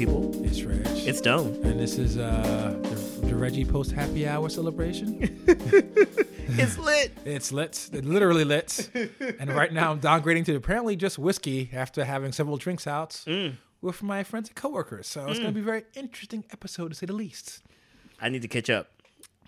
people? It's Reg. It's Stone. and this is uh, the, the Reggie Post Happy Hour celebration. It's lit. it's lit, it literally lit. and right now I'm downgrading to apparently just whiskey after having several drinks out Mm. with my friends and coworkers. So it's going to be a very interesting episode to say the least. I need to catch up.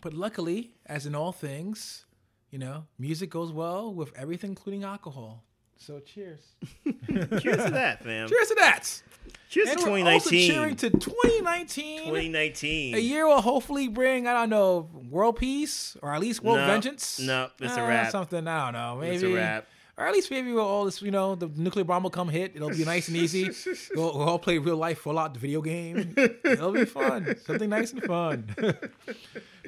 But luckily, as in all things, you know, music goes well with everything, including alcohol. So cheers. Cheers to that, fam. Cheers to that. Cheers And to we're also 2019. cheering to 2019. 2019. A year will hopefully bring, I don't know, world peace or at least world No, vengeance. no, it's a Uh, wrap. Something, I don't know. Maybe. It's a wrap. Or at least maybe we'll all this, you know, the nuclear bomb will come hit. It'll be nice and easy. We'll, we'll all play real life Fallout, the video game. It'll be fun. Something nice and fun.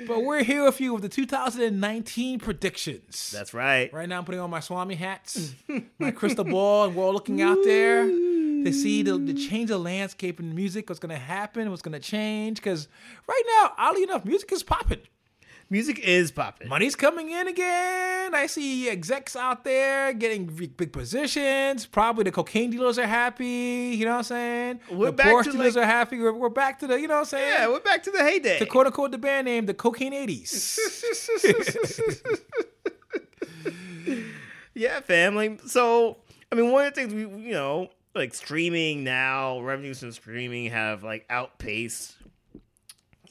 But we're here with you with the 2019 predictions. That's right. Right now, I'm putting on my Swami hats, my crystal ball, and we're all looking out there to see the, the change of landscape in music, what's going to happen, what's going to change. Because right now, oddly enough, music is popping. Music is popping. Money's coming in again. I see execs out there getting big, positions. Probably the cocaine dealers are happy. You know what I'm saying? We're the to, dealers like- are happy. We're, we're back to the, you know what I'm saying? Yeah, we're back to the heyday. to quote unquote the band name, the Cocaine 80s. yeah, family. So, I mean, one of the things we, you know, like streaming now, revenues from streaming have like outpaced,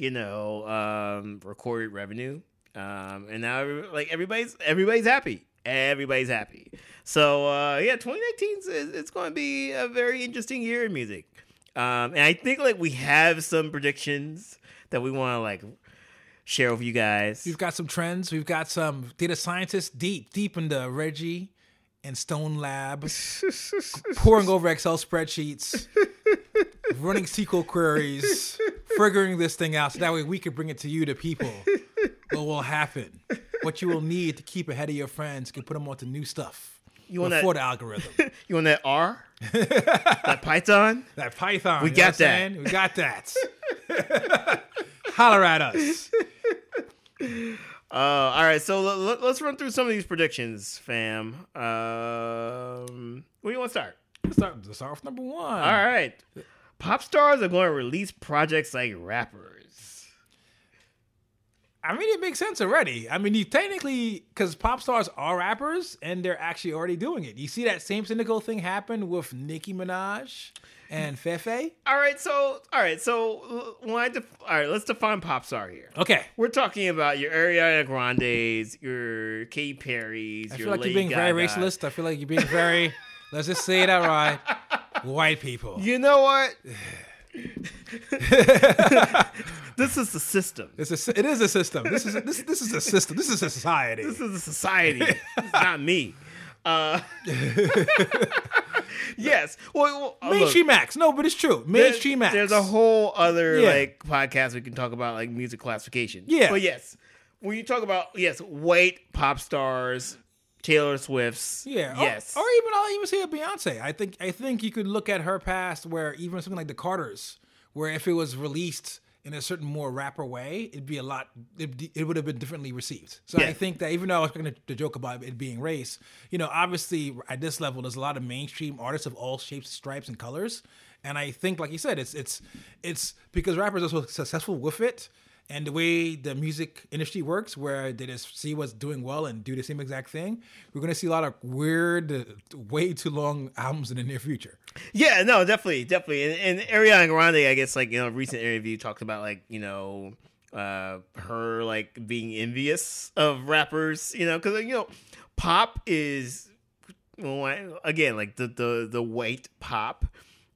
you know, um, recorded revenue. Um, and now every- like everybody's everybody's happy. Everybody's happy. So uh, yeah, 2019 is it's going to be a very interesting year in music. Um, and I think like we have some predictions that we want to like share with you guys. We've got some trends. We've got some data scientists deep, deep into Reggie and Stone lab, pouring over Excel spreadsheets, running SQL queries, figuring this thing out so that way we can bring it to you, the people. What will happen? What you will need to keep ahead of your friends, can put them onto new stuff You want that- before the algorithm. You want that R? that Python? That Python. We got that. We got that. Holler at us. Uh, all right, so l- l- let's run through some of these predictions, fam. Um, where do you want to start? Let's start, let's start with number one. All right. Pop stars are going to release projects like rappers. I mean, it makes sense already. I mean, you technically, because pop stars are rappers and they're actually already doing it. You see that same cynical thing happen with Nicki Minaj and FEFE? All right, so all right, so when I def- all right, let's define pop star here. Okay. We're talking about your Ariana Grandes, your Katy Perry's, I feel like you're being very Gaga. racist. I feel like you're being very, let's just say it outright, white people. You know what? this is the system. It's a, it is a system. This is a, this, this is a system. This is a society. This is a society. it's not me. Uh, yes. Well, well, look, Mainstream acts. No, but it's true. there- Mainstream acts. There's a whole other Yeah. like podcast we can talk about like music classification. Yeah. But yes, when you talk about yes, white pop stars, Taylor Swift's. Yeah. or- Yes. Or, even I'll even say a Beyonce. I think I think you could look at her past where even something like the Carters, where if it was released in a certain more rapper way, it'd be a lot. It, it would have been differently received. So Yeah. I think that even though I was making the joke about it being race, you know, obviously at this level, there's a lot of mainstream artists of all shapes, stripes, and colors. And I think, like you said, it's it's it's because rappers are so successful with it. And the way the music industry works, where they just see what's doing well and do the same exact thing, we're gonna see a lot of weird, way too long albums in the near future. Yeah, no, definitely, definitely. And, and Ariana Grande, I guess, like you know, recent interview talked about like you know, uh, her like being envious of rappers, you know, because you know, pop is again like the the the white pop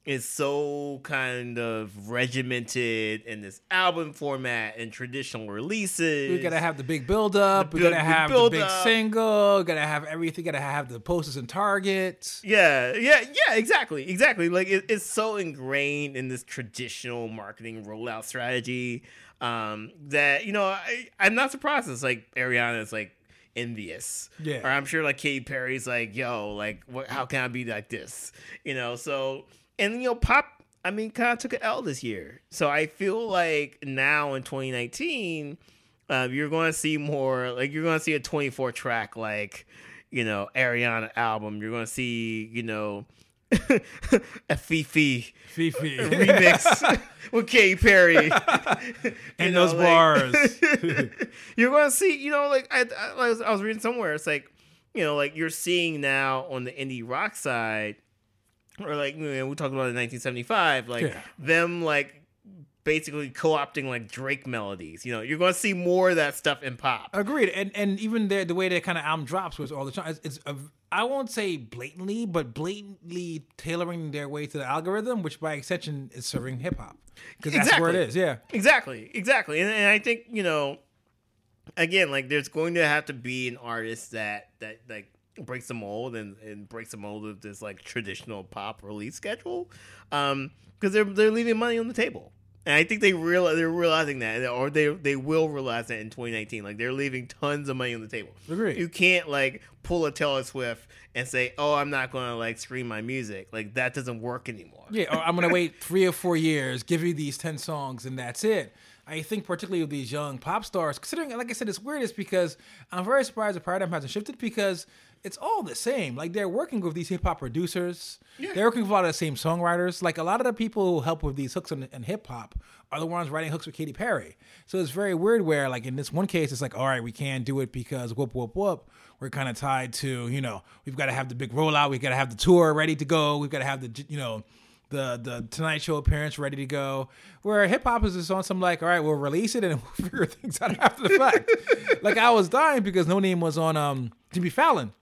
is so kind of regimented in this album format and traditional releases. We gotta have the big build up. We build- gotta the have the big up. single. Gotta have everything. Gotta have the posters and targets. Yeah, yeah, yeah, exactly, exactly. Like it, it's so ingrained in this traditional marketing rollout strategy um, that you know I, I'm not surprised. It's like Ariana's like envious, Yeah. Or I'm sure like Katy Perry's like, yo, like what? How can I be like this? You know, so and you know, pop. I mean, kind of took an L this year, so I feel like now in 2019, um, you're going to see more. Like you're going to see a 24 track like you know Ariana album. You're going to see you know a FEFE FEFE. remix with Katy Perry. and know, those like- bars. you're gonna see, you know, like I, I, I was reading somewhere, it's like, you know, like you're seeing now on the indie rock side, or like you know, we talked about in 1975, like Yeah. them like basically co-opting like Drake melodies. You know, you're gonna see more of that stuff in pop. Agreed, and and even the the way that kind of album drops was all the time. It's, a, I won't say blatantly, but blatantly tailoring their way to the algorithm, which by extension is serving hip hop because that's where it is. Yeah, Exactly, exactly, and, and I think you know, again, like there's going to have to be an artist that that like breaks the mold and, and breaks the mold of this like traditional pop release schedule, um, because they're they're leaving money on the table, and I think they real they're realizing that, or they they will realize that in 2019, like they're leaving tons of money on the table. Agreed. You can't like pull a Taylor Swift and say, oh, I'm not going to like stream my music, like that doesn't work anymore. yeah. Or I'm gonna wait three or four years, give you these ten songs, and that's it. I think particularly with these young pop stars, considering like I said, it's weird. Is because I'm very surprised the paradigm hasn't shifted because it's all the same. Like they're working with these hip hop producers. They're working with a lot of the same songwriters. Like a lot of the people who help with these hooks in, in hip hop are the ones writing hooks with Katy Perry. So it's very weird where like in this one case it's like all right we can't do it because whoop whoop whoop we're kind of tied to you know we've got to have the big rollout we've got to have the tour ready to go we've got to have the you know the the Tonight Show appearance ready to go. Where hip hop is just on some like, all right, we'll release it and we'll figure things out after the fact. like I was dying because Noname was on um Jimmy Fallon.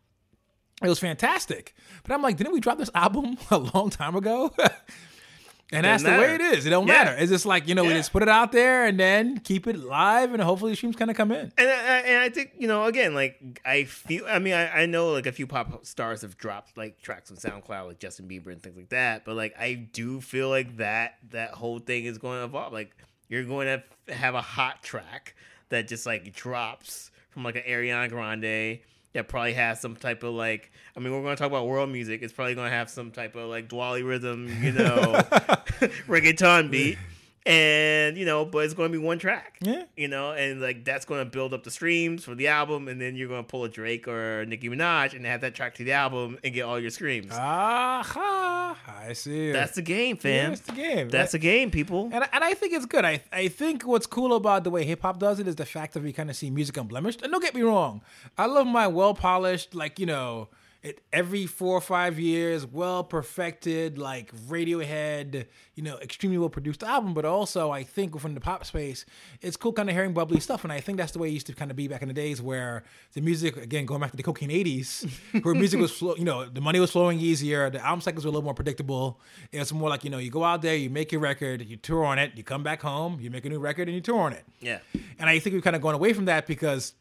It was fantastic, but I'm like, didn't we drop this album a long time ago? and that's the way it is. It don't Yeah. matter. It's just like you know, we just put it out there and then keep it live, and hopefully streams kind of come in. and I, and I think you know again like I feel I mean I, I know like a few pop stars have dropped like tracks on SoundCloud like Justin Bieber and things like that but like I do feel like that that whole thing is going to evolve like you're going to have a hot track that just like drops from like an Ariana Grande that probably has some type of like I mean we're going to talk about world music. It's probably going to have some type of like Dwally rhythm you know reggaeton beat and you know but it's going to be one track Yeah. you know, and like that's going to build up the streams for the album, and then you're going to pull a Drake or a Nicki Minaj and add that track to the album and get all your streams. Aha! I see. that's the game, yeah, fam. that's the game. That's the game, people. And, and I think it's good. I I think what's cool about the way hip hop does it is the fact that we kind of see music unblemished. And don't get me wrong, I love my well polished, like you know, it every four or five years, well perfected, like Radiohead, you know, extremely well produced album. But also, I think within the pop space, it's cool kind of hearing bubbly stuff. And I think that's the way it used to kind of be back in the days where the music, again, going back to the cocaine '80s, where music was flow, you know, the money was flowing easier, the album cycles were a little more predictable. It's more like you know, you go out there, you make your record, you tour on it, you come back home, you make a new record, and you tour on it. Yeah, And I think we've kind of gone away from that because,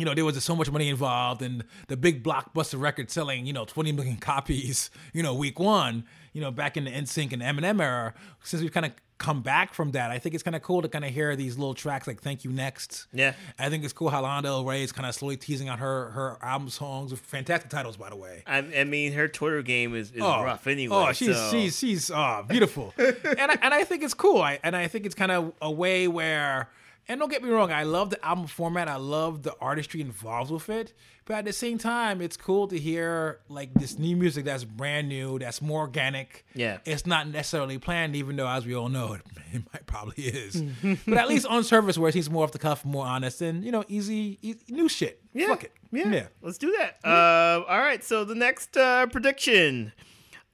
you know, there was so much money involved and the big blockbuster record selling, you know, 20 million copies, you know, week one, you know, back in the NSYNC and Eminem era. Since we've kind of come back from that, I think it's kind of cool to kind of hear these little tracks like Thank You Next. Yeah. I think it's cool how Lana Del Rey is kind of slowly teasing out her, her album songs with fantastic titles, by the way. I, I mean her Twitter game is, is oh, rough anyway. Oh, she's so- she's she's oh, beautiful, and I, and I think it's cool. I and I think it's kind of a way where, and don't get me wrong, I love the album format. I love the artistry involved with it, but at the same time, it's cool to hear like this new music that's brand new, that's more organic. Yeah. it's not necessarily planned, even though as we all know, it, it might probably is. but at least on surface, where it seems more off the cuff, more honest, and you know, easy, easy new shit. yeah, Fuck it. Yeah. let's do that. Uh, all right, so the next uh, prediction: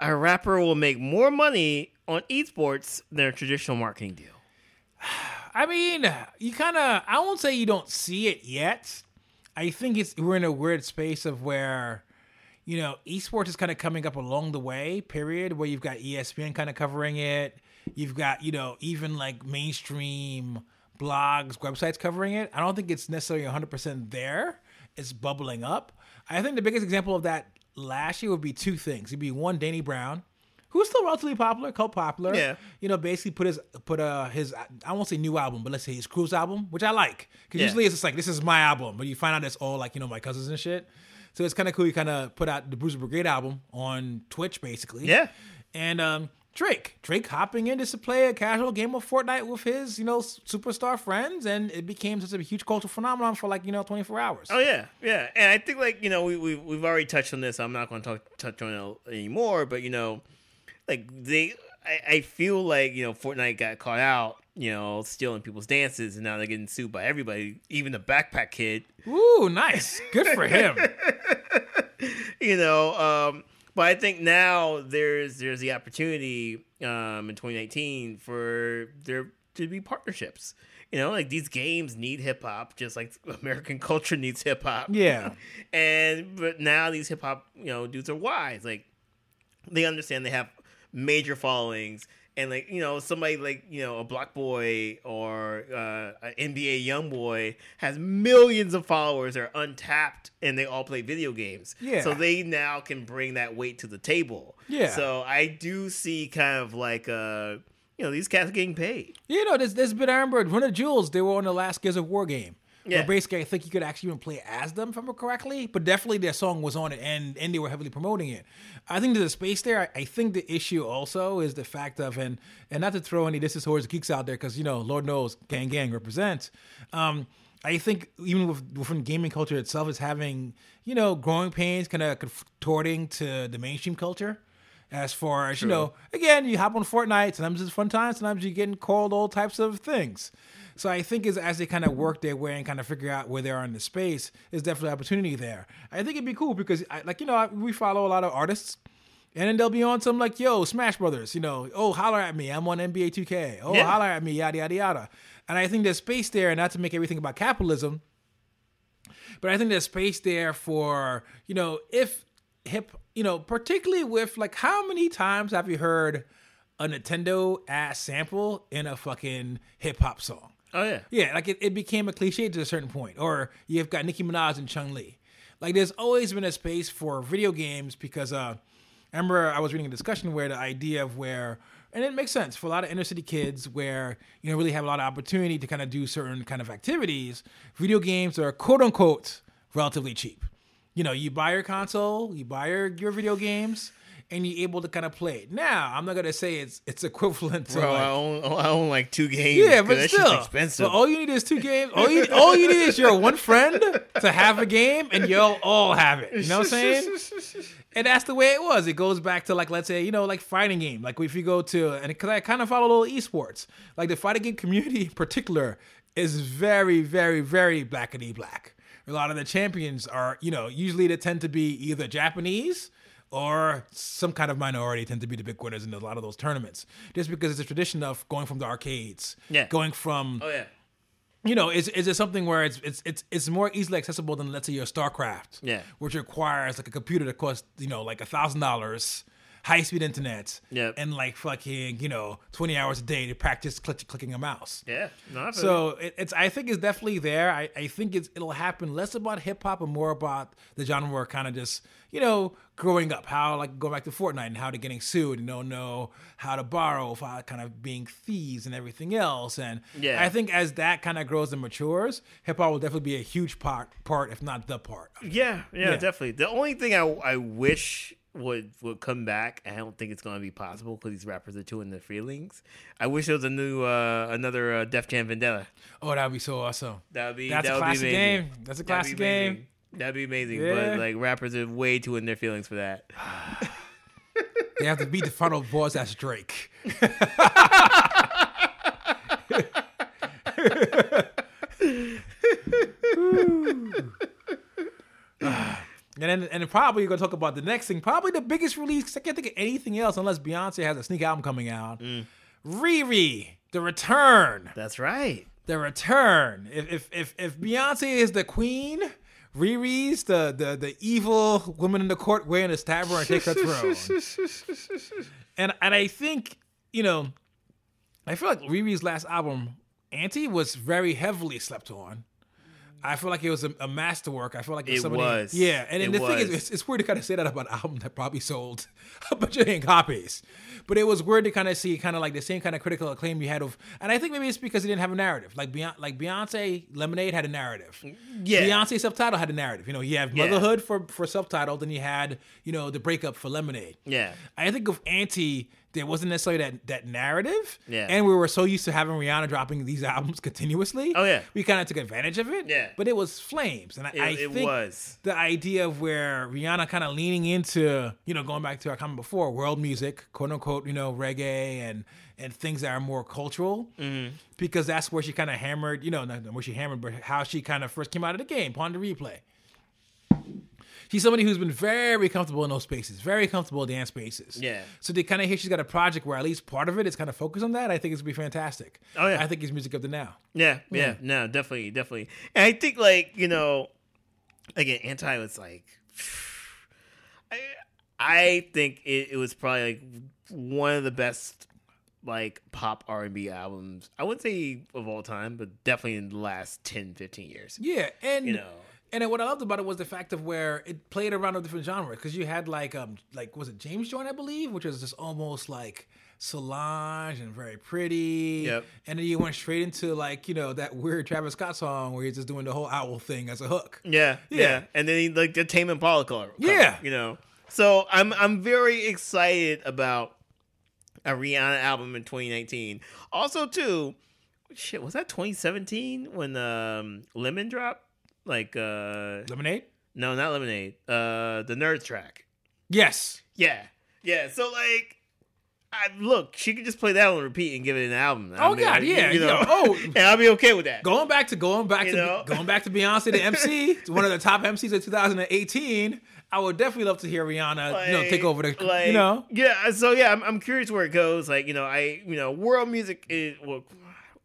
a rapper will make more money on esports than a traditional marketing deal. I mean, you kind of, I won't say you don't see it yet. I think it's, we're in a weird space of where, you know, esports is kind of coming up along the way, period, where you've got ESPN kind of covering it. You've got, you know, even like mainstream blogs, websites covering it. I don't think it's necessarily 100% there. It's bubbling up. I think the biggest example of that last year would be two things. It'd be one, Danny Brown, who's still relatively popular, cult popular. Yeah. You know, basically put his put uh his I won't say new album, but let's say his cruise album, which I like. Because Yeah. usually it's just like this is my album, but you find out it's all like you know my cousins and shit. So it's kind of cool. You kind of put out the Bruiser Brigade album on Twitch, basically. Yeah. And um, Drake. Drake hopping in just to play a casual game of Fortnite with his, you know, superstar friends, and it became such a huge cultural phenomenon for like, you know, 24 hours. Oh yeah, yeah, and I think like you know we we we've already touched on this. I'm not going to talk touch on it anymore, but you know, like they, I, I feel like you know Fortnite got caught out, you know, stealing people's dances, and now they're getting sued by everybody, even the backpack kid. Ooh, nice. Good for him. you know, um, but I think now there's there's the opportunity um, in 2019 for there to be partnerships. You know, like these games need hip hop, just like American culture needs hip hop. Yeah. and but now these hip hop you know dudes are wise. Like they understand they have major followings, and like you know somebody like you know a BlocBoy or uh, an NBA YoungBoy has millions of followers. They're untapped, and they all play video games. Yeah. So they now can bring that weight to the table. Yeah. So I do see kind of like uh you know these cats getting paid. You know, there's, there's been Run the Jewels, they were on the last Gears of War game. Yeah. Where basically, I think you could actually even play as them, if I remember correctly. But definitely their song was on it, and, and they were heavily promoting it. I think there's a space there. I, I think the issue also is the fact of, and and not to throw any This Is Horrors Geeks out there, because, you know, Lord knows, Gang Gang represents. Um, I think even with, within gaming culture itself is having, you know, growing pains kind of contorting to the mainstream culture. As far as, you know, again, you hop on Fortnite, sometimes it's fun time, sometimes you're getting called all types of things. So I think as, as they kind of work their way and kind of figure out where they are in the space, there's definitely opportunity there. I think it'd be cool because, I, like, you know, I- we follow a lot of artists. And then they'll be on some like, yo, Smash Brothers, you know, oh, holler at me. I'm on NBA 2K. Oh, Yeah. holler at me, yada, yada, yada. And I think there's space there, and not to make everything about capitalism, but I think there's space there for, you know, if hip, you know, particularly with like how many times have you heard a Nintendo ass sample in a fucking hip hop song? Oh yeah. Yeah, like it, it became a cliche to a certain point. Or you've got Nicki Minaj and Chun-Li. Like there's always been a space for video games because uh I remember I was reading a discussion where the idea of where and it makes sense for a lot of inner city kids where you know really have a lot of opportunity to kind of do certain kind of activities. Video games are quote unquote relatively cheap. You know, you buy your console, you buy your, your video games, and you're able to kind of play it. Now, I'm not gonna say it's it's equivalent to Bro, like, I own oh, I own like two games. Yeah, but still, expensive. But all you need is two games. All you all you need is your one friend to have a game, and you'll all have it. You know what I'm saying? And that's the way it was. It goes back to like let's say you know like fighting game. Like if you go to and because I kind of follow little esports, like the fighting game community in particular is very very very black blackety black. A lot of the champions are you know usually they tend to be either Japanese or some kind of minority tend to be the big winners in a lot of those tournaments. Just because it's a tradition of going from the arcades, Yeah. going from oh yeah. you know, is is it something where it's it's it's it's more easily accessible than let's say your StarCraft, Yeah. which requires like a computer that costs you know like a thousand dollars, high speed internet, Yep. and like fucking you know twenty hours a day to practice click, clicking a mouse. Yeah. No, I feel you. So it, it's I think it's definitely there. I, I think it's it'll happen less about hip hop and more about the genre kind of just you know growing up. How like going back to Fortnite and how they're getting sued and don't know how to borrow, how kind of being thieves and everything else. And Yeah. I think as that kind of grows and matures, hip hop will definitely be a huge part part if not the part. Yeah, yeah, Yeah. definitely. The only thing I I wish would would come back, I don't think it's going to be possible because these rappers are too in their feelings. I wish there was a new uh, another uh, Def Jam Vendetta. Oh, that would be so awesome. That would be That's that a classic game. That's a That'd classic game. That'd be amazing. Yeah. But like rappers are way too in their feelings for that. They have to beat the final boss. That's Drake. And then, probably you're gonna talk about the next thing, probably the biggest release. 'cause I can't think of anything else unless Beyonce has a sneak album coming out. Mm. Riri, the return, That's right. the return. If if if, if Beyonce is the queen, Riri's the, the the evil woman in the court wearing to stab her and take her throne. and and I think you know, I feel like Riri's last album, Anti, was very heavily slept on. I feel like it was a, a masterwork. I feel like It somebody, was. yeah. And, then It the thing is, it's, it's weird to kind of say that about an album that probably sold a bunch of copies, but it was weird to kind of see kind of like the same kind of critical acclaim you had of, and I think maybe it's because he didn't have a narrative. Like Beyonce, like Beyonce, Lemonade had a narrative. Yeah. Beyonce subtitle had a narrative. You know, you have Yeah. Motherhood for for subtitle, then you had you know the breakup for Lemonade. Yeah. I think of Anti, there wasn't necessarily that that narrative. Yeah. And we were so used to having Rihanna dropping these albums continuously. Oh, yeah. We kind of took advantage of it. Yeah. But it was flames, and I, It- I it think was. the idea of where Rihanna kind of leaning into, you know, going back to our comment before, world music, quote unquote, you know, reggae and and things that are more cultural, Mm-hmm. because that's where she kind of hammered, you know, not where she hammered, but how she kind of first came out of the game, Pon de Replay. She's somebody who's been very comfortable in those spaces, very comfortable in dance spaces. Yeah. So they kind of hear she's got a project where at least part of it is kind of focused on that. I think it's gonna be fantastic. Oh, yeah. I think it's music of the now. Yeah, yeah, no, definitely, definitely. And I think like you know, again, anti was like, I, I think it, it was probably like one of the best like pop R and B albums. I wouldn't say of all time, but definitely in the last 10, 15 years. Yeah, and You know. And then what I loved about it was the fact of where it played around with different genres because you had like um like was it James Joint I believe, which was just almost like Solange and very pretty. Yep. And then you went straight into like you know that weird Travis Scott song where he's just doing the whole owl thing as a hook. Yeah, Yeah. yeah, and then he like the Tame Impala color. Yeah. you know. So I'm I'm very excited about a Rihanna album in 2019. Also, too, shit, was that 2017 when um Lemon dropped? Like, uh, Lemonade. no, not Lemonade. Uh, the Nerd track. Yes. Yeah, yeah. So like. I, look, she could just play that on repeat and give it an album. I Oh, God, yeah, you know, yeah. Oh. and I'll be okay with that. Going back to going back You to know? going back to Beyonce, the MC, one of the top MCs of 2018. I would definitely love to hear Rihanna, you know, take over the, like, you know, yeah so yeah I'm, I'm curious where it goes like you know i you know world music is well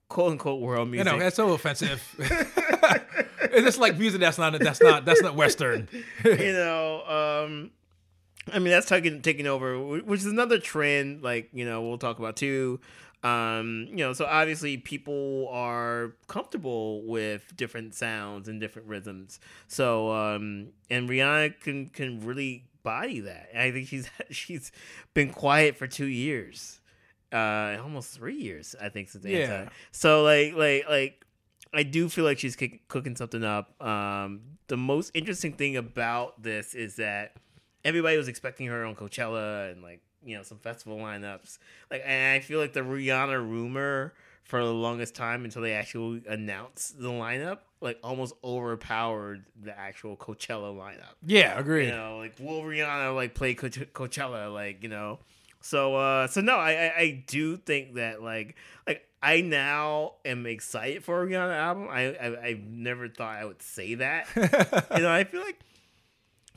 quote unquote world music. You know, that's so offensive. it's just like music that's not that's not that's not Western. you know um i mean that's taking taking over which is another trend like you know we'll talk about too um you know so obviously people are comfortable with different sounds and different rhythms so um and rihanna can can really body that And i think she's she's been quiet for two years uh almost three years i think since Yeah. Anti. so like like like I do feel like she's cooking something up. Um, the most interesting thing about this is that everybody was expecting her on Coachella and like you know some festival lineups. Like, and I feel like the Rihanna rumor for the longest time until they actually announced the lineup, like almost overpowered the actual Coachella lineup. Yeah, agreed. You know, like will Rihanna like play Coach- Coachella? Like you know, so uh, so no, I, I I do think that like like I now am excited for a Rihanna album. I, I I never thought I would say that. you know, I feel like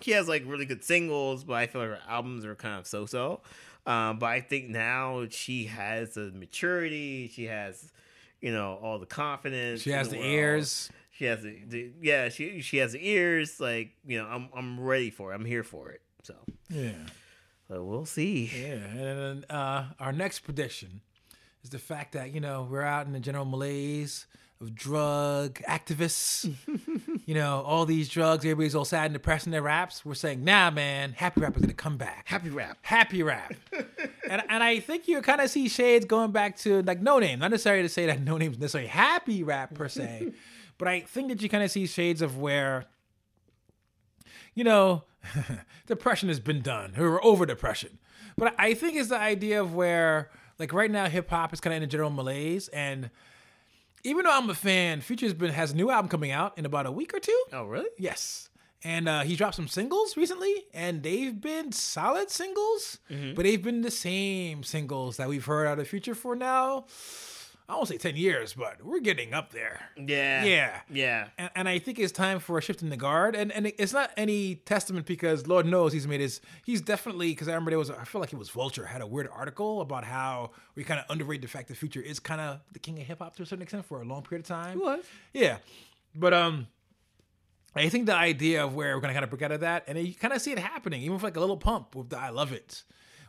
she has like really good singles, but I feel like her albums are kind of so so. Um, but I think now she has the maturity. She has, you know, all the confidence. she has the world. ears. She has the, the yeah. She she has the ears. Like you know, I'm I'm ready for it. I'm here for it. So, Yeah. So we'll see. Yeah. And then uh, our next prediction is the fact that, you know, we're out in the general malaise of drug activists. you know, all these drugs, everybody's all sad and depressed in their raps. We're saying, nah, man, happy rap is gonna come back. Happy rap. happy rap. and and I think you kind of see shades going back to like Noname. Not necessarily to say that Noname's necessarily happy rap per se, but I think that you kind of see shades of where, you know, depression has been done. We're over depression. But I think it's the idea of where like right now hip hop is kind of in a general malaise and. Even though I'm a fan, Future's been has a new album coming out in about a week or two. Oh really? Yes. And uh, he dropped some singles recently, and they've been solid singles, but they've been the same singles that we've heard out of Future for now. I won't say 10 years, but we're getting up there. Yeah. Yeah. Yeah. And, and I think it's time for a shift in the guard. And and it's not any testament because Lord knows he's made his. He's definitely because I remember there was I feel like it was Vulture had a weird article about how we kind of underrate the fact that Future is kind of the king of hip hop to a certain extent for a long period of time. was. Yeah, but um, I think the idea of where we're gonna kind of break out of that, and you kind of see it happening, even with like a Lil Pump with the "I Love It,"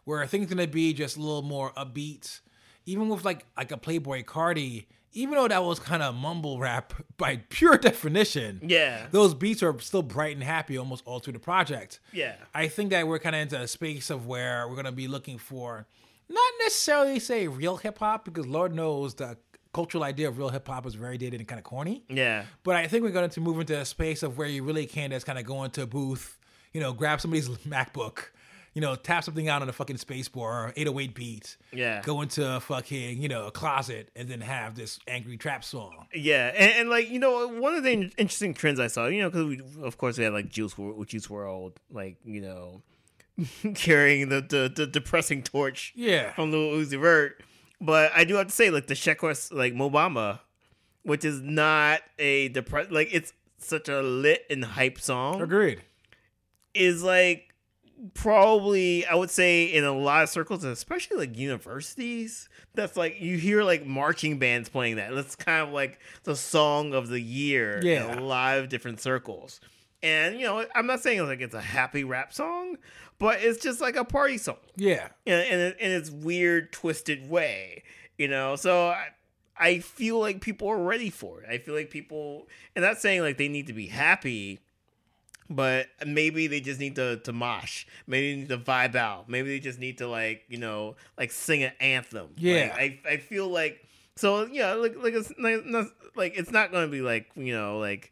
where I think it's gonna be just a little more upbeat, even with like like a Playboi Carti. Even though that was kind of mumble rap by pure definition, Yeah. those beats are still bright and happy almost all through the project. Yeah. I think that we're kind of into a space of where we're gonna be looking for not necessarily say real hip hop because Lord knows the cultural idea of real hip hop is very dated and kind of corny. Yeah. But I think we're going to move into a space of where you really can just kind of go into a booth, you know, grab somebody's MacBook, you know, tap something out on a fucking space bar, 808 beat, Yeah. go into a fucking, you know, a closet, and then have this angry trap song. Yeah, and, and like you know, one of the interesting trends I saw, you know, because we of course we had like Juice Juice WRLD, like you know, carrying the, the the depressing torch Yeah. from Lil Uzi Vert. But I do have to say, like the Sheck Wes, like Mo Bamba, which is not a depress, like it's such a lit and hype song, Agreed. is like probably I would say in a lot of circles, especially like universities, that's like you hear like marching bands playing that. That's kind of like the song of the year Yeah. in a lot of different circles. And you know, I'm not saying like it's a happy rap song, but it's just like a party song Yeah. in, in, in its weird, twisted way. You know, so I, I feel like people are ready for it. I feel like people, and not saying like they need to be happy, but maybe they just need to to mosh. Maybe they need to vibe out. Maybe they just need to like you know like sing an anthem. Yeah. Like, I I feel like so yeah like like it's not, not- like it's not going to be like you know like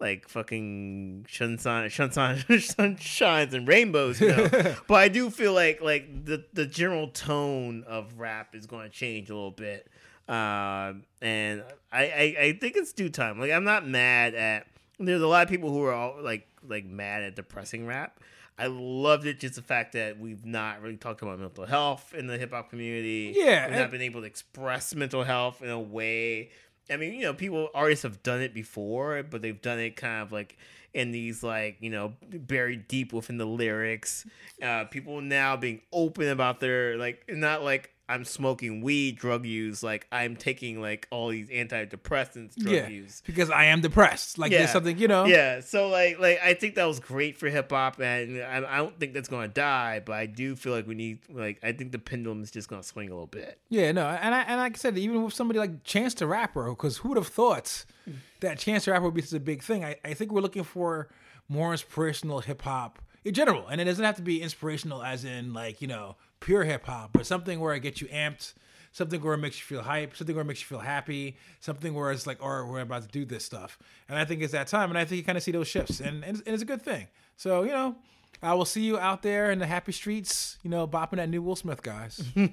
like fucking sunshine, sunshine, sunshines and rainbows, you know. but I do feel like like the the general tone of rap is going to change a little bit, um, and I, I I think it's due time. Like I'm not mad at. There's a lot of people who are all like like mad at depressing rap. I loved it just the fact that we've not really talked about mental health in the hip hop community. Yeah, we've not been able to express mental health in a way. I mean, you know, people artists have done it before, but they've done it kind of like in these like you know buried deep within the lyrics. Uh, people now being open about their like not like I'm smoking weed, drug use. Like I'm taking like all these antidepressants, drug yeah. use. Because I am depressed. Like Yeah. there's something, you know. Yeah, so like like I think that was great for hip hop, and I, I don't think that's going to die. But I do feel like we need like I think the pendulum is just going to swing a little bit. Yeah, no, and I and like I said, even with somebody like Chance the Rapper, because who would have thought that Chance the Rapper would be such a big thing? I, I think we're looking for more inspirational hip hop in general, and it doesn't have to be inspirational as in like you know pure hip hop, but something where I get you amped, something where it makes you feel hype, something where it makes you feel happy, something where it's like, oh, we're about to do this stuff, and I think it's that time, and I think you kind of see those shifts, and, and, it's, and it's a good thing. So you know. I will see you out there in the happy streets, you know, bopping that new Will Smith, guys. I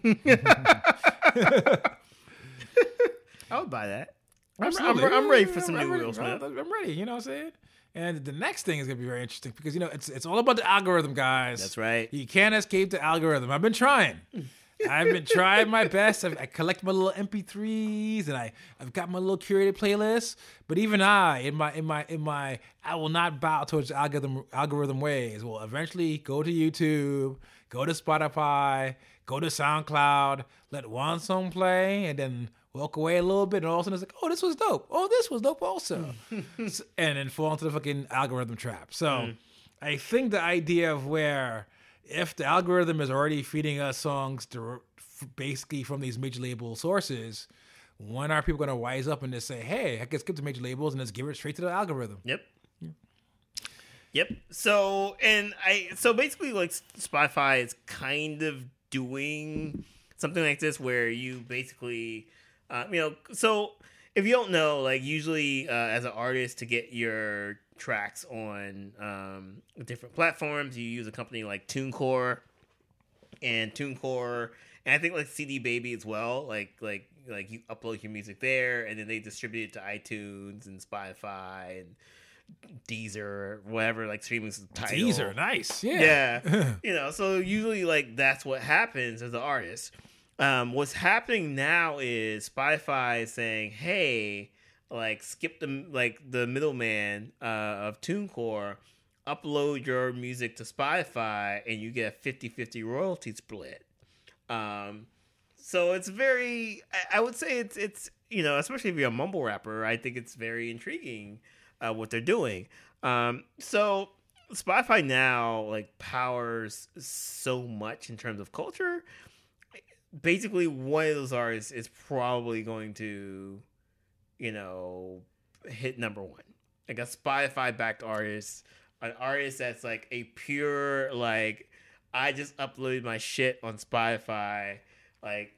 would buy that. I'm, I'm, I'm ready for some I'm new ready, Will Smith. I'm ready. You know what I'm saying? And the next thing is gonna be very interesting because you know it's it's all about the algorithm, guys. That's right. You can't escape the algorithm. I've been trying. I've been trying my best. I've, I collect my little MP3s and I I've got my little curated playlist. But even I, in my in my in my, I will not bow towards algorithm algorithm ways. Will eventually go to YouTube, go to Spotify, go to SoundCloud, let one song play, and then walk away a little bit, and all of a sudden it's like, oh, this was dope. Oh, this was dope also, hmm. S- and then fall into the fucking algorithm trap. So, hmm. I think the idea of where if the algorithm is already feeding us songs f- basically from these major label sources, when are people going to wise up and just say, hey, I can skip the major labels and just give it straight to the algorithm? Yep. Yep. So and I so basically like Spotify is kind of doing something like this where you basically uh, you know so if you don't know like usually uh, as an artist to get your tracks on um, different platforms you use a company like TuneCore and TuneCore and I think like CD Baby as well like like like you upload your music there and then they distribute it to iTunes and Spotify and Deezer, whatever, like streaming title. Deezer, nice. Yeah. Yeah. you know, so usually like that's what happens as an artist. Um, what's happening now is Spotify is saying, "Hey, like skip the like the middleman uh, of TuneCore, upload your music to Spotify, and you get a 50-50 royalty split." Um, so it's very, I, I would say it's it's you know, especially if you're a mumble rapper, I think it's very intriguing uh, what they're doing. Um, so Spotify now like powers so much in terms of culture. Basically, one of those artists is probably going to, you know, hit number one. Like a Spotify backed artist, an artist that's like a pure like I just uploaded my shit on Spotify, like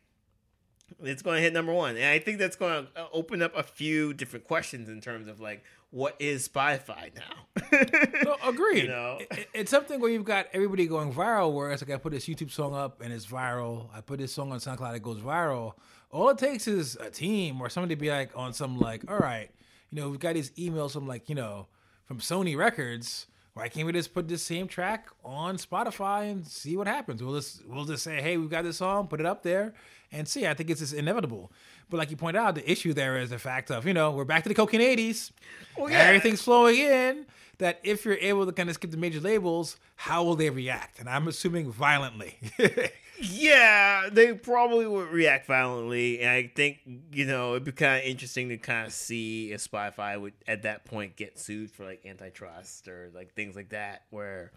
it's going to hit number one, and I think that's going to uh, open up a few different questions in terms of like what is Spotify now. No, agreed. You know? It- it- it's something where you've got everybody going viral. Where it's like I put this YouTube song up and it's viral. I put this song on SoundCloud, it goes viral. All it takes is a team or somebody to be like on some like, all right, you know, we've got these emails from like you know from Sony Records. Why can't we just put this same track on Spotify and see what happens? We'll just we'll just say, hey, we've got this song, put it up there, and see. I think it's just inevitable. But like you pointed out, the issue there is the fact of you know we're back to the cocaine eighties. Well, yeah. Everything's flowing in. That if you're able to kind of skip the major labels, how will they react? And I'm assuming violently. Yeah, they probably would react violently, and I think you know it'd be kind of interesting to kind of see if Spotify would at that point get sued for like antitrust or like things like that, where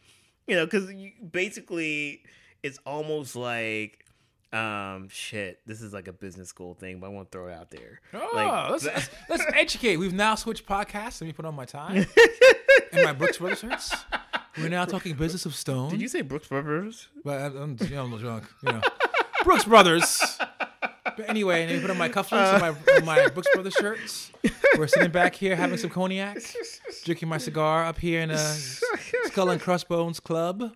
you know because basically it's almost like um shit. This is like a business school thing, but I won't throw it out there. Oh, Like, let's, let's, let's educate. We've now switched podcasts. Let me put on my tie and my Brooks Brothers. We're now talking business of stone. Did you say Brooks Brothers? But I'm, you know, I'm drunk. You know, Brooks Brothers. But anyway, and then put on my cufflinks and my, my Brooks Brothers shirts. We're sitting back here having some cognac, drinking my cigar up here in a Skull and Crossbones Club.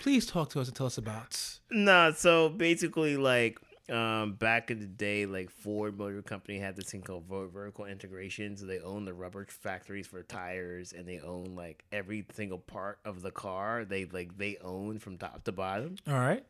Please talk to us and tell us about. Nah, so basically, like um, back in the day, like Ford Motor Company had this thing called vertical integration. So they own the rubber factories for tires, and they own like every single part of the car. They like they own from top to bottom, All right.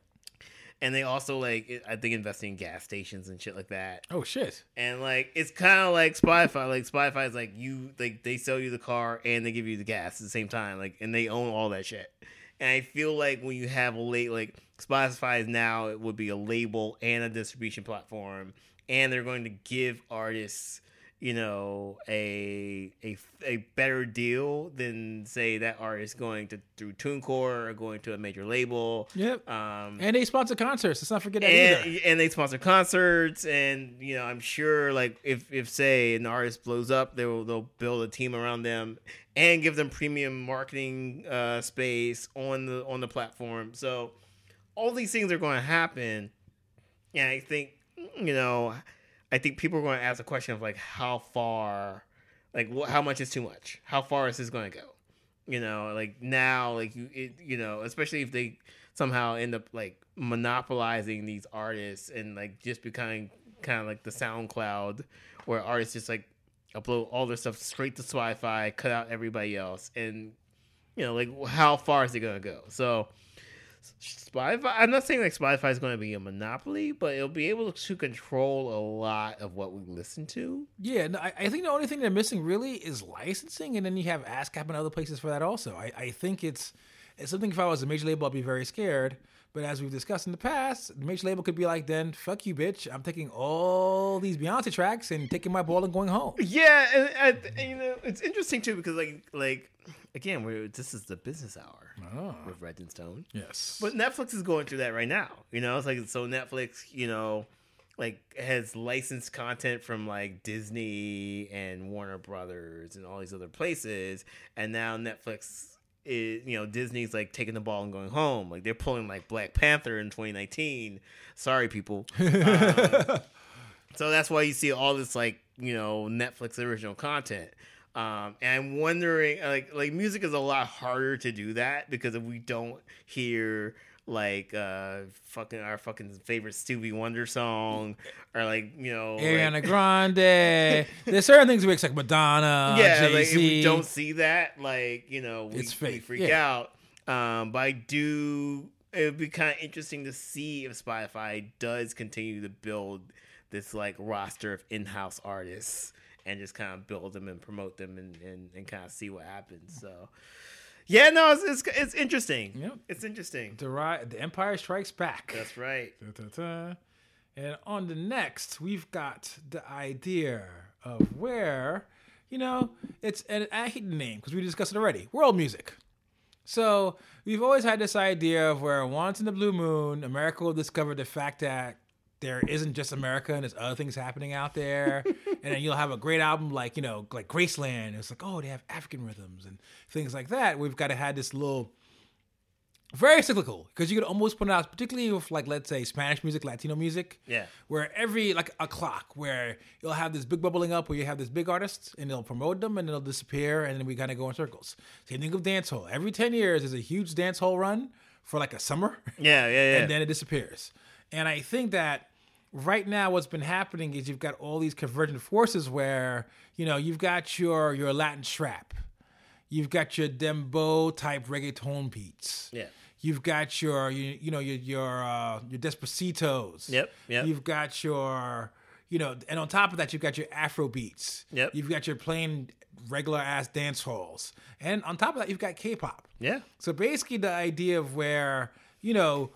and they also like I think investing in gas stations and shit like that. Oh shit. And like it's kind of like Spotify. Like Spotify is like you like they sell you the car and they give you the gas at the same time. Like and they own all that shit. And I feel like when you have a late like Spotify is now it would be a label and a distribution platform, and they're going to give artists you know a a a better deal than say that artist going to through TuneCore or going to a major label. Yep. Um, And they sponsor concerts. Let's not forget that and, either. and they sponsor concerts and you know i'm sure like if if say an artist blows up they will they'll build a team around them and give them premium marketing uh space on the on the platform so all these things are going to happen and i think you know i think people are going to ask the question of like how far like wh- how much is too much how far is this going to go you know like now like you it, you know especially if they somehow end up like monopolizing these artists and like just becoming kind of like the SoundCloud where artists just like upload all their stuff straight to Spotify, cut out everybody else, and you know like how far is it gonna go? So Spotify, I'm not saying like Spotify is going to be a monopoly, but it'll be able to control a lot of what we listen to. Yeah, no, I, I think the only thing they're missing really is licensing, and then you have ASCAP and other places for that also. I, I think it's it's something. If I was a major label, I'd be very scared. But as we've discussed in the past, the major label could be like, "Then fuck you, bitch! I'm taking all these Beyonce tracks and taking my ball and going home." Yeah, and, and, and, you know it's interesting too because like like again, we're this is the business hour Oh, with Red and Stone. yes. But Netflix is going through that right now. You know, it's like so Netflix, you know, like has licensed content from like Disney and Warner Brothers and all these other places, and now Netflix is, you know, Disney's like taking the ball and going home. Like they're pulling like Black Panther in 2019. Sorry, people. Um, so that's why you see all this like you know Netflix original content. Um, and I'm wondering, like, like music is a lot harder to do that because if we don't hear like uh fucking our fucking favorite Stevie Wonder song or like you know like- Ariana Grande. There's certain things we expect. Madonna, yeah, Jay like if we don't see that, like you know, we, we freak yeah. out. Um, but I do. It would be kind of interesting to see if Spotify does continue to build this like roster of in-house artists and just kind of build them and promote them and, and, and kind of see what happens. So, yeah, no, it's it's, it's interesting. Yep. It's interesting. the, ri- the Empire Strikes Back. That's right. Da-da-da. And on the next, we've got the idea of where, you know, it's, and I hate the name because we discussed it already world music. So we've always had this idea of where once in the blue moon, America will discover the fact that there isn't just America and there's other things happening out there. and then you'll have a great album like, you know, like Graceland. It's like, oh, they have African rhythms and things like that. We've got to have this little very cyclical because you could almost put it out, particularly with like let's say Spanish music, Latino music. Yeah. Where every like a clock where you'll have this big bubbling up where you have this big artist and they'll promote them and they'll disappear and then we kind of go in circles. Same thing with dancehall. Every ten years there's a huge dancehall run for like a summer. Yeah, yeah, yeah. and then it disappears. And I think that right now what's been happening is you've got all these convergent forces where you know you've got your your Latin trap. you've got your dembow type reggaeton beats. Yeah. You've got your you, you know your your uh, your despacitos. Yep, yep. You've got your you know, and on top of that, you've got your Afro beats. Yep. You've got your plain regular ass dance halls, and on top of that, you've got K-pop. yeah. So basically, the idea of where you know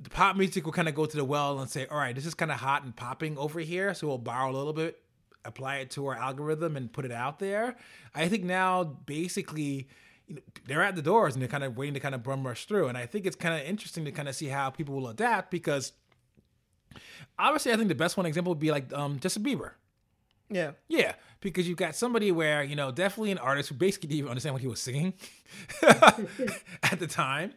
the pop music will kind of go to the well and say, "All right, this is kind of hot and popping over here, so we'll borrow a little bit, apply it to our algorithm, and put it out there." I think now, basically, you know, they're at the doors and they're kind of waiting to kind of bum rush through, and I think it's kind of interesting to kind of see how people will adapt because. Obviously, I think the best one example would be like um, Justin Bieber. Yeah. Yeah, because you've got somebody where, you know, definitely an artist who basically didn't even understand what he was singing at the time.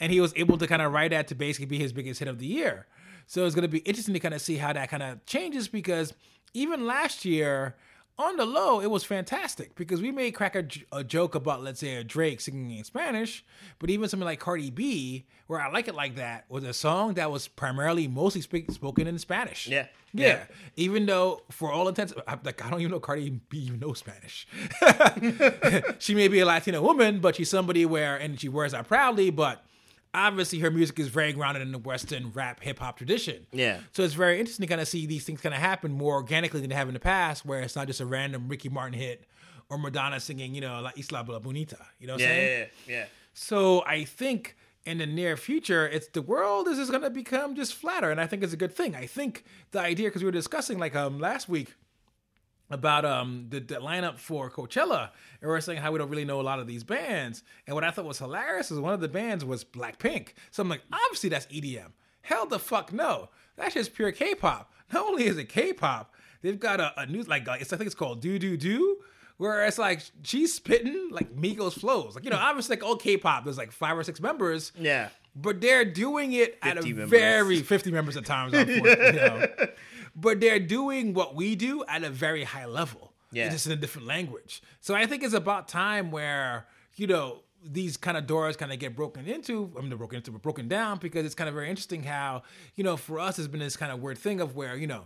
And he was able to kind of write that to basically be his biggest hit of the year. So it's going to be interesting to kind of see how that kind of changes because even last year, on the low, it was fantastic because we may crack a, a joke about, let's say, a Drake singing in Spanish, but even something like Cardi B, where I like it like that, was a song that was primarily mostly speak, spoken in Spanish. Yeah. Yeah. Yeah. Even though, for all intents, I- like I don't even know Cardi B even knows Spanish. she may be a Latina woman, but she's somebody where, and she wears that proudly. But obviously, her music is very grounded in the Western rap hip hop tradition. Yeah. So it's very interesting to kind of see these things kind of happen more organically than they have in the past, where it's not just a random Ricky Martin hit or Madonna singing, you know, La Isla La Bonita. You know what I'm Yeah, saying? yeah, yeah. So I think in the near future, it's the world is just going to become just flatter, and I think it's a good thing. I think the idea because we were discussing like um last week about um the, the lineup for Coachella, and we are saying how we don't really know a lot of these bands. And what I thought was hilarious is one of the bands was Blackpink. So I'm like, obviously that's EDM. Hell the fuck no. That's just pure K-pop. Not only is it K-pop, they've got a, a new like, it's, I think it's called Do Do Do. Where it's like she's spitting like Migos flows, like you know, obviously like old K-pop, there's like five or six members, Yeah. but they're doing it at a 50 members. very 50 members at times unfortunately, you know. but they're doing what we do at a very high level Yeah. just in a different language so i think it's about time where you know these kind of doors kind of get broken into i mean they're broken into but broken down because it's kind of very interesting how you know for us it's been this kind of weird thing of where you know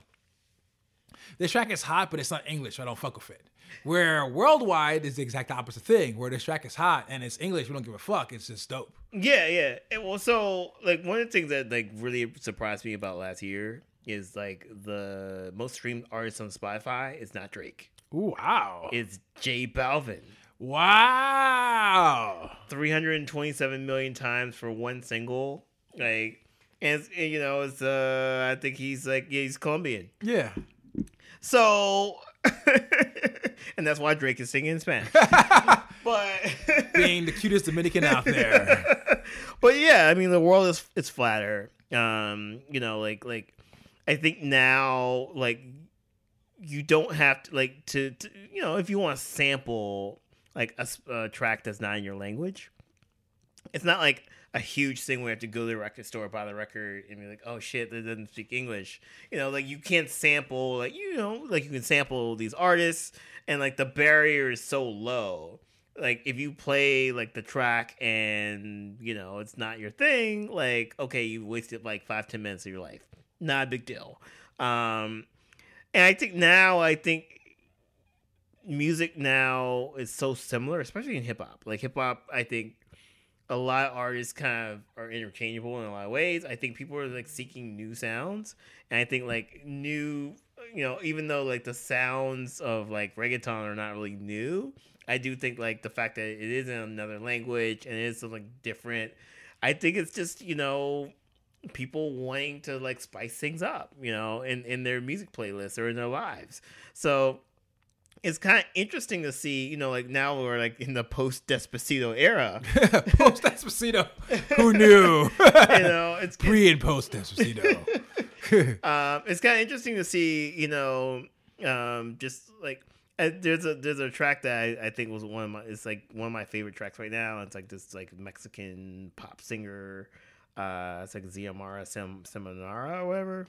this track is hot, but it's not English. So I don't fuck with it. Where worldwide is the exact opposite thing. Where this track is hot and it's English, we don't give a fuck. It's just dope. Yeah, yeah. And well, so like one of the things that like really surprised me about last year is like the most streamed artist on Spotify is not Drake. Ooh, wow. It's J Balvin. Wow. 327 million times for one single. Like, and, and, you know, it's uh, I think he's like yeah, he's Colombian. Yeah. So, and that's why Drake is singing in Spanish. but, Being the cutest Dominican out there. but yeah, I mean, the world is it's flatter. Um, you know, like like I think now, like you don't have to like to, to you know if you want to sample like a track that's not in your language, it's not like a huge thing where you have to go to the record store buy the record and be like oh shit that doesn't speak english. You know like you can't sample like you know like you can sample these artists and like the barrier is so low. Like if you play like the track and you know it's not your thing like okay you wasted like five ten minutes of your life not a big deal um and i think now i think music now is so similar especially in hip-hop like hip-hop i think a lot of artists kind of are interchangeable in a lot of ways. I think people are like seeking new sounds, and I think like new, you know, even though like the sounds of like reggaeton are not really new, I do think like the fact that it is in another language and it is something different. I think it's just you know people wanting to like spice things up, you know, in in their music playlists or in their lives. So it's kind of interesting to see, you know, like now we're like in the post Despacito era. post Despacito. Who knew? you know, it's Pre and post Despacito. um, it's kind of interesting to see, you know, um, just like And there's a there's a track that I, I think was one of my it's like one of my favorite tracks right now. It's like this like Mexican pop singer. Uh, it's like Xiomara Sem- Seminara or whatever.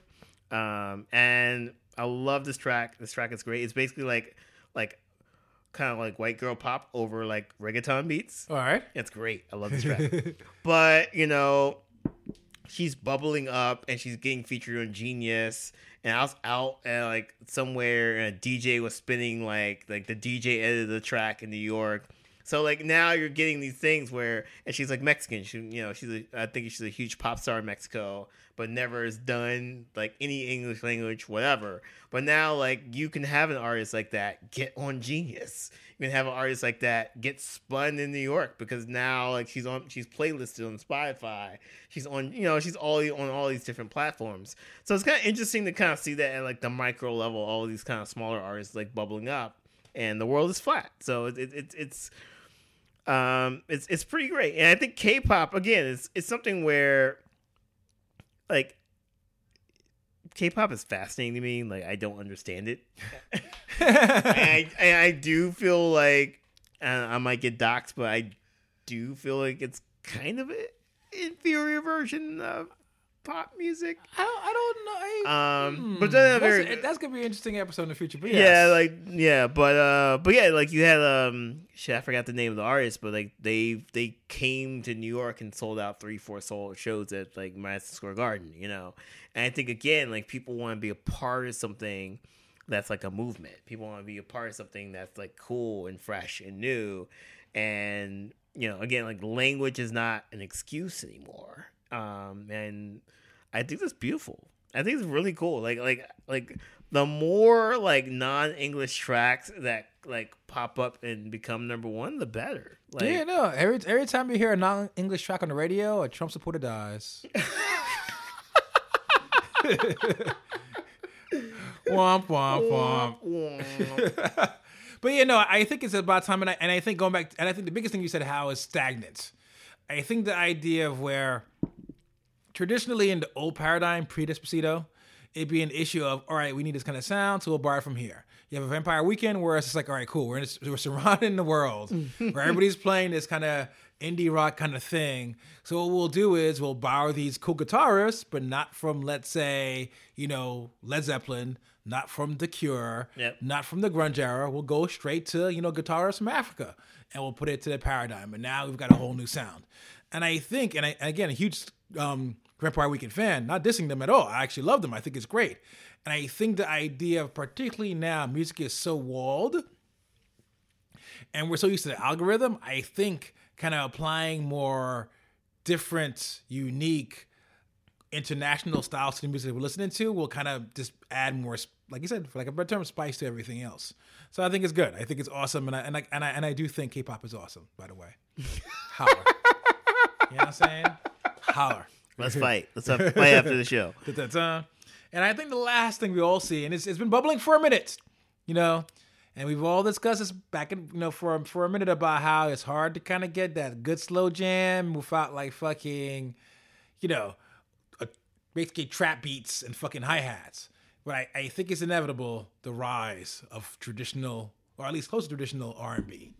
Um, and I love this track. This track is great. It's basically like like kind of like white girl pop over like reggaeton beats. All right. It's great. I love this track. but you know, she's bubbling up and she's getting featured on Genius. And I was out and like somewhere and a DJ was spinning like like the DJ edited the track in New York. So like now you're getting these things where and she's like Mexican. She you know, she's a I think she's a huge pop star in Mexico, but never has done like any English language, whatever. But now like you can have an artist like that get on Genius. You can have an artist like that get spun in New York because now like she's on she's playlisted on Spotify. She's on you know, she's all on all these different platforms. So it's kind of interesting to kind of see that at like the micro level, all these kind of smaller artists like bubbling up and the world is flat. So it, it, it it's um it's it's pretty great. And I think K-pop again is it's something where like K-pop is fascinating to me. Like I don't understand it. and I, and I do feel like uh, I might get doxxed, but I do feel like it's kind of an inferior version of pop music. I don't, I don't know. I, Um, but then that's, very- that's gonna be an interesting episode in the future. But Yeah, like yeah, but uh, but yeah, like you had um, shit, I forgot the name of the artist, but like they they came to New York and sold out three, four sold shows at like Madison Square Garden, you know. And I think again, like people want to be a part of something that's like a movement. People want to be a part of something that's like cool and fresh and new, and you know, again, like language is not an excuse anymore. Um, and I think that's beautiful. I think it's really cool. Like like like the more like non English tracks that like pop up and become number one, the better. Like yeah, no. Every every time you hear a non-English track on the radio, a Trump supporter dies. womp womp womp. but yeah, no, I think it's about time, and I and I think going back, and I think the biggest thing you said, how is stagnant. I think the idea of where traditionally in the old paradigm, pre Despacito, it'd be an issue of all right, we need this kind of sound, so we'll borrow it from here. You have a Vampire Weekend where it's just like, all right, cool, we're in this, we're surrounding the world where everybody's playing this kind of indie rock kind of thing. So what we'll do is we'll borrow these cool guitarists, but not from let's say you know Led Zeppelin, not from The Cure, Yep. not from the grunge era. We'll go straight to you know guitarists from Africa, and we'll put it to the paradigm. And now we've got a whole new sound. And I think, and, I, and again, a huge um, Vampire Weekend fan, not dissing them at all. I actually love them. I think it's great. And I think the idea of particularly now music is so walled and we're so used to the algorithm, I think kind of applying more different, unique, international styles to the music we're listening to will kind of just add more, like you said, for like a better term, spice to everything else. So I think it's good. I think it's awesome, and I and I and I, and I do think K-pop is awesome. By the way, holler. you know what I'm saying? Holler. Let's fight. Let's have a fight after the show. And I think the last thing we all see, and it's, it's been bubbling for a minute, you know, and we've all discussed this back in, you know, for for a minute about how it's hard to kind of get that good slow jam without like fucking, you know, a, basically trap beats and fucking hi hats. But I, I think it's inevitable the rise of traditional, or at least close to traditional R and B.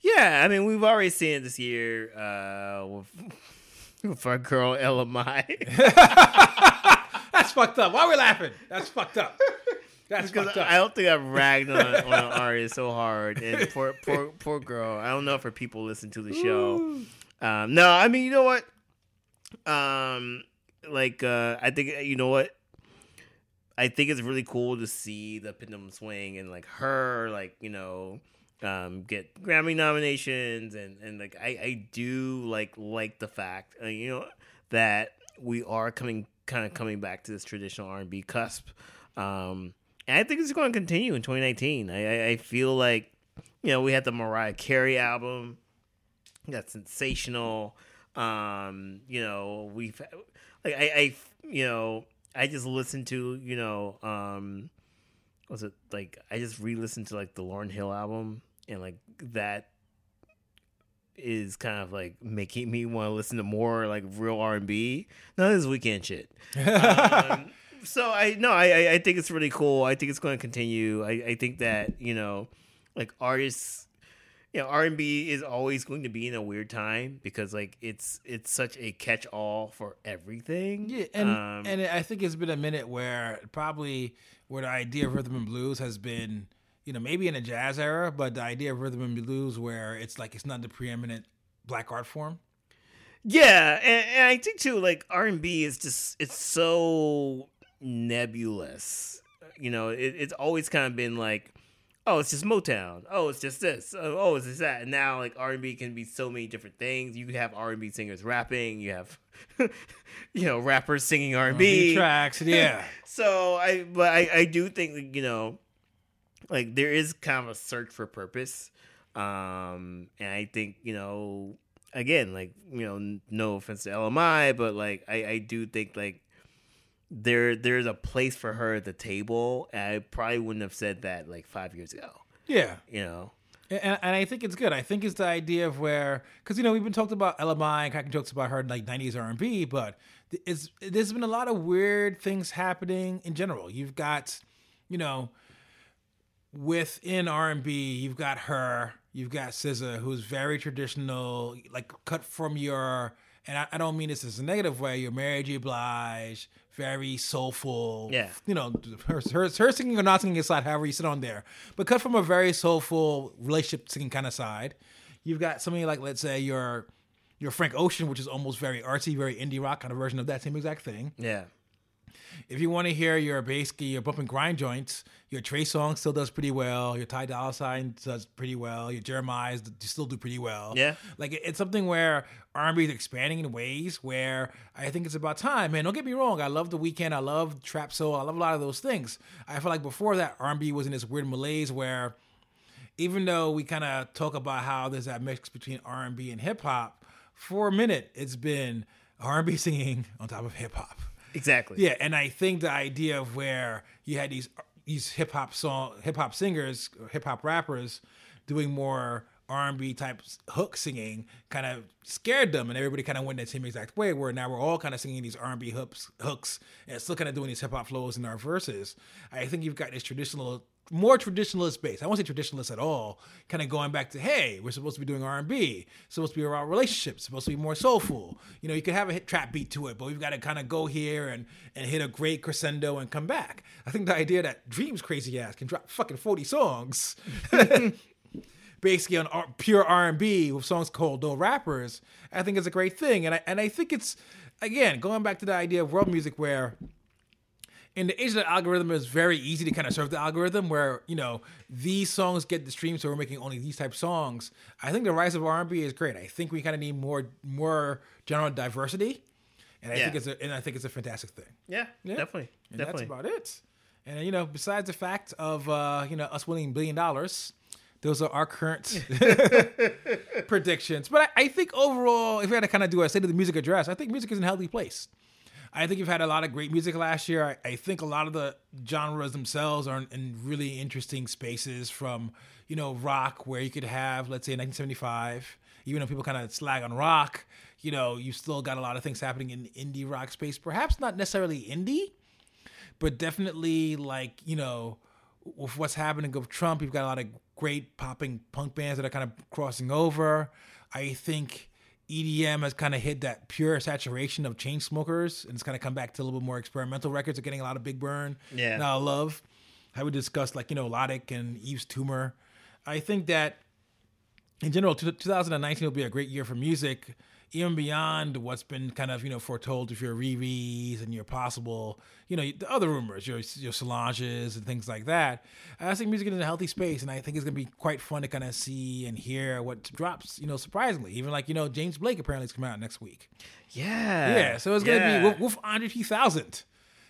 Yeah, I mean we've already seen it this year uh, with, our girl Ella Mai. That's fucked up. Why are we laughing? That's fucked up. That's Because fucked up. I don't think I've ragged on, on an artist so hard. And poor, poor, poor girl. I don't know if her people listen to the show. Um, no, I mean, you know what? Um, like, uh, I think you know what? I think it's really cool to see the pendulum swing and like her, like you know, um, get Grammy nominations and and like I I do like like the fact uh, you know that we are coming kind of coming back to this traditional R and B cusp. Um, and I think it's going to continue in 2019. I, I I feel like you know we had the Mariah Carey album that's sensational. Um, you know, we've like I, I you know, I just listened to, you know, um was it like I just re-listened to like the Lauryn Hill album and like that is kind of like making me want to listen to more like real R and B. Of this weekend shit. um, so I no, I I- I think it's really cool. I think it's going to continue. I I think that you know, like artists, you know, R and B is always going to be in a weird time because like it's it's such a catch all for everything. Yeah, and Um, and I think it's been a minute where probably where the idea of rhythm and blues has been, you know, maybe in a jazz era, but the idea of rhythm and blues where it's like it's not the preeminent black art form. Yeah, and, and I think too, like R and B is just it's so nebulous. You know, it, it's always kind of been like, oh, it's just Motown. Oh, it's just this. Oh, oh, it's just that. And now like R and B can be so many different things. You could have R and B singers rapping. You have, you know, rappers singing R and B tracks, yeah. so I, but I, I do think that, you know, like there is kind of a search for purpose, um, and I think you know, again, like you know, n- no offense to Ella Mai, but like I, I do think like there there's a place for her at the table, and I probably wouldn't have said that like five years ago, yeah. you know. And, and I think it's good. I think it's the idea of where, because you know we've been talking about Ella Mai and cracking jokes about her like '90s R&B, but it's there's been a lot of weird things happening in general. You've got, you know, within R&B, you've got her, you've got SZA, who's very traditional, like cut from your. And I, I don't mean this as a negative way. Your Mary J. Blige, very soulful. Yeah. You know, her, her, her singing or not singing aside, however you sit on there, but cut from a very soulful relationship singing kind of side. You've got somebody like, let's say, your your Frank Ocean, which is almost very artsy, very indie rock kind of version of that same exact thing. Yeah, If you want to hear your basically your bump and grind joints, your Trey Songz still does pretty well. Your Ty Dolla Sign does pretty well. Your Jeremih's still do pretty well. Yeah. like it's something where R&B is expanding in ways where I think it's about time. Man, don't get me wrong. I love the Weeknd. I love trap soul. I love a lot of those things. I feel like before that, R&B was in this weird malaise where even though we kind of talk about how there's that mix between R&B and hip hop, for a minute it's been R&B singing on top of hip hop. Exactly. Yeah, and I think the idea of where you had these these hip hop song hip hop singers, hip hop rappers doing more R and B type hook singing kind of scared them, and everybody kind of went that same exact way. Where now we're all kind of singing these R and B hooks, hooks, and still kind of doing these hip hop flows in our verses. I think you've got this traditional, more traditionalist base. I won't say traditionalist at all. Kind of going back to hey, we're supposed to be doing R and B, supposed to be about relationships, supposed to be more soulful. You know, you could have a hit trap beat to it, but we've got to kind of go here and and hit a great crescendo and come back. I think the idea that Dreams crazy ass can drop fucking forty songs. basically on R- pure R&B with songs called No Rappers, I think is a great thing. And I, and I think it's, again, going back to the idea of world music where in the age of the algorithm, it's very easy to kind of serve the algorithm where, you know, these songs get the stream, so we're making only these type of songs. I think the rise of R&B is great. I think we kind of need more more general diversity. And I Yeah. think it's a, and I think it's a fantastic thing. yeah, Yeah. definitely, And definitely. that's about it. And you know, besides the fact of uh, you know us winning billion dollars, those are our current predictions. But I, I think overall, if we had to kind of do a state of the music address, I think music is in a healthy place. I think you've had a lot of great music last year. I, I think a lot of the genres themselves are in, in really interesting spaces from, you know, rock, where you could have, let's say, 1975, even though people kind of slag on rock, you know, you still got a lot of things happening in indie rock space. Perhaps not necessarily indie, but definitely like you know with what's happening with Trump, you've got a lot of great popping punk bands that are kind of crossing over. I think EDM has kind of hit that pure saturation of Chainsmokers, and it's kind of come back to a little bit more experimental records. Are getting a lot of big burn. Yeah. now I love how we discussed like you know Logic and Yves Tumor. I think that in general, two- 2019 will be a great year for music, even beyond what's been kind of you know foretold with your Riri's and your possible you know the other rumors, your your Solanges and things like that. I think music is in a healthy space, and I think it's gonna be quite fun to kind of see and hear what drops. You know, surprisingly, even like you know James Blake apparently is coming out next week. Yeah, Yeah, so it's gonna yeah. be with, with Andre 3000.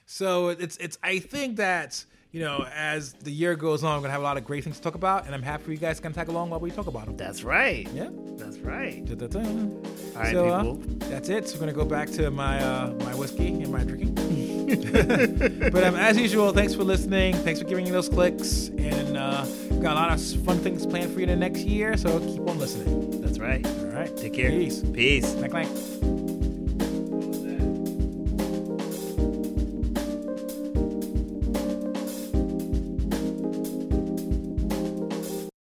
So it's it's I think that you know as the year goes on, we're gonna have a lot of great things to talk about, and I'm happy for you guys to kind tag along while we talk about them. That's right. Yeah. That's right. Da-da-da. All right, so, uh, that's it. So we're gonna go back to my uh, my whiskey and my drinking. but um, as usual, thanks for listening. Thanks for giving me those clicks, and uh, we've got a lot of fun things planned for you the next year. So keep on listening. That's right. All right. Take care. Peace. Peace. Clank clank.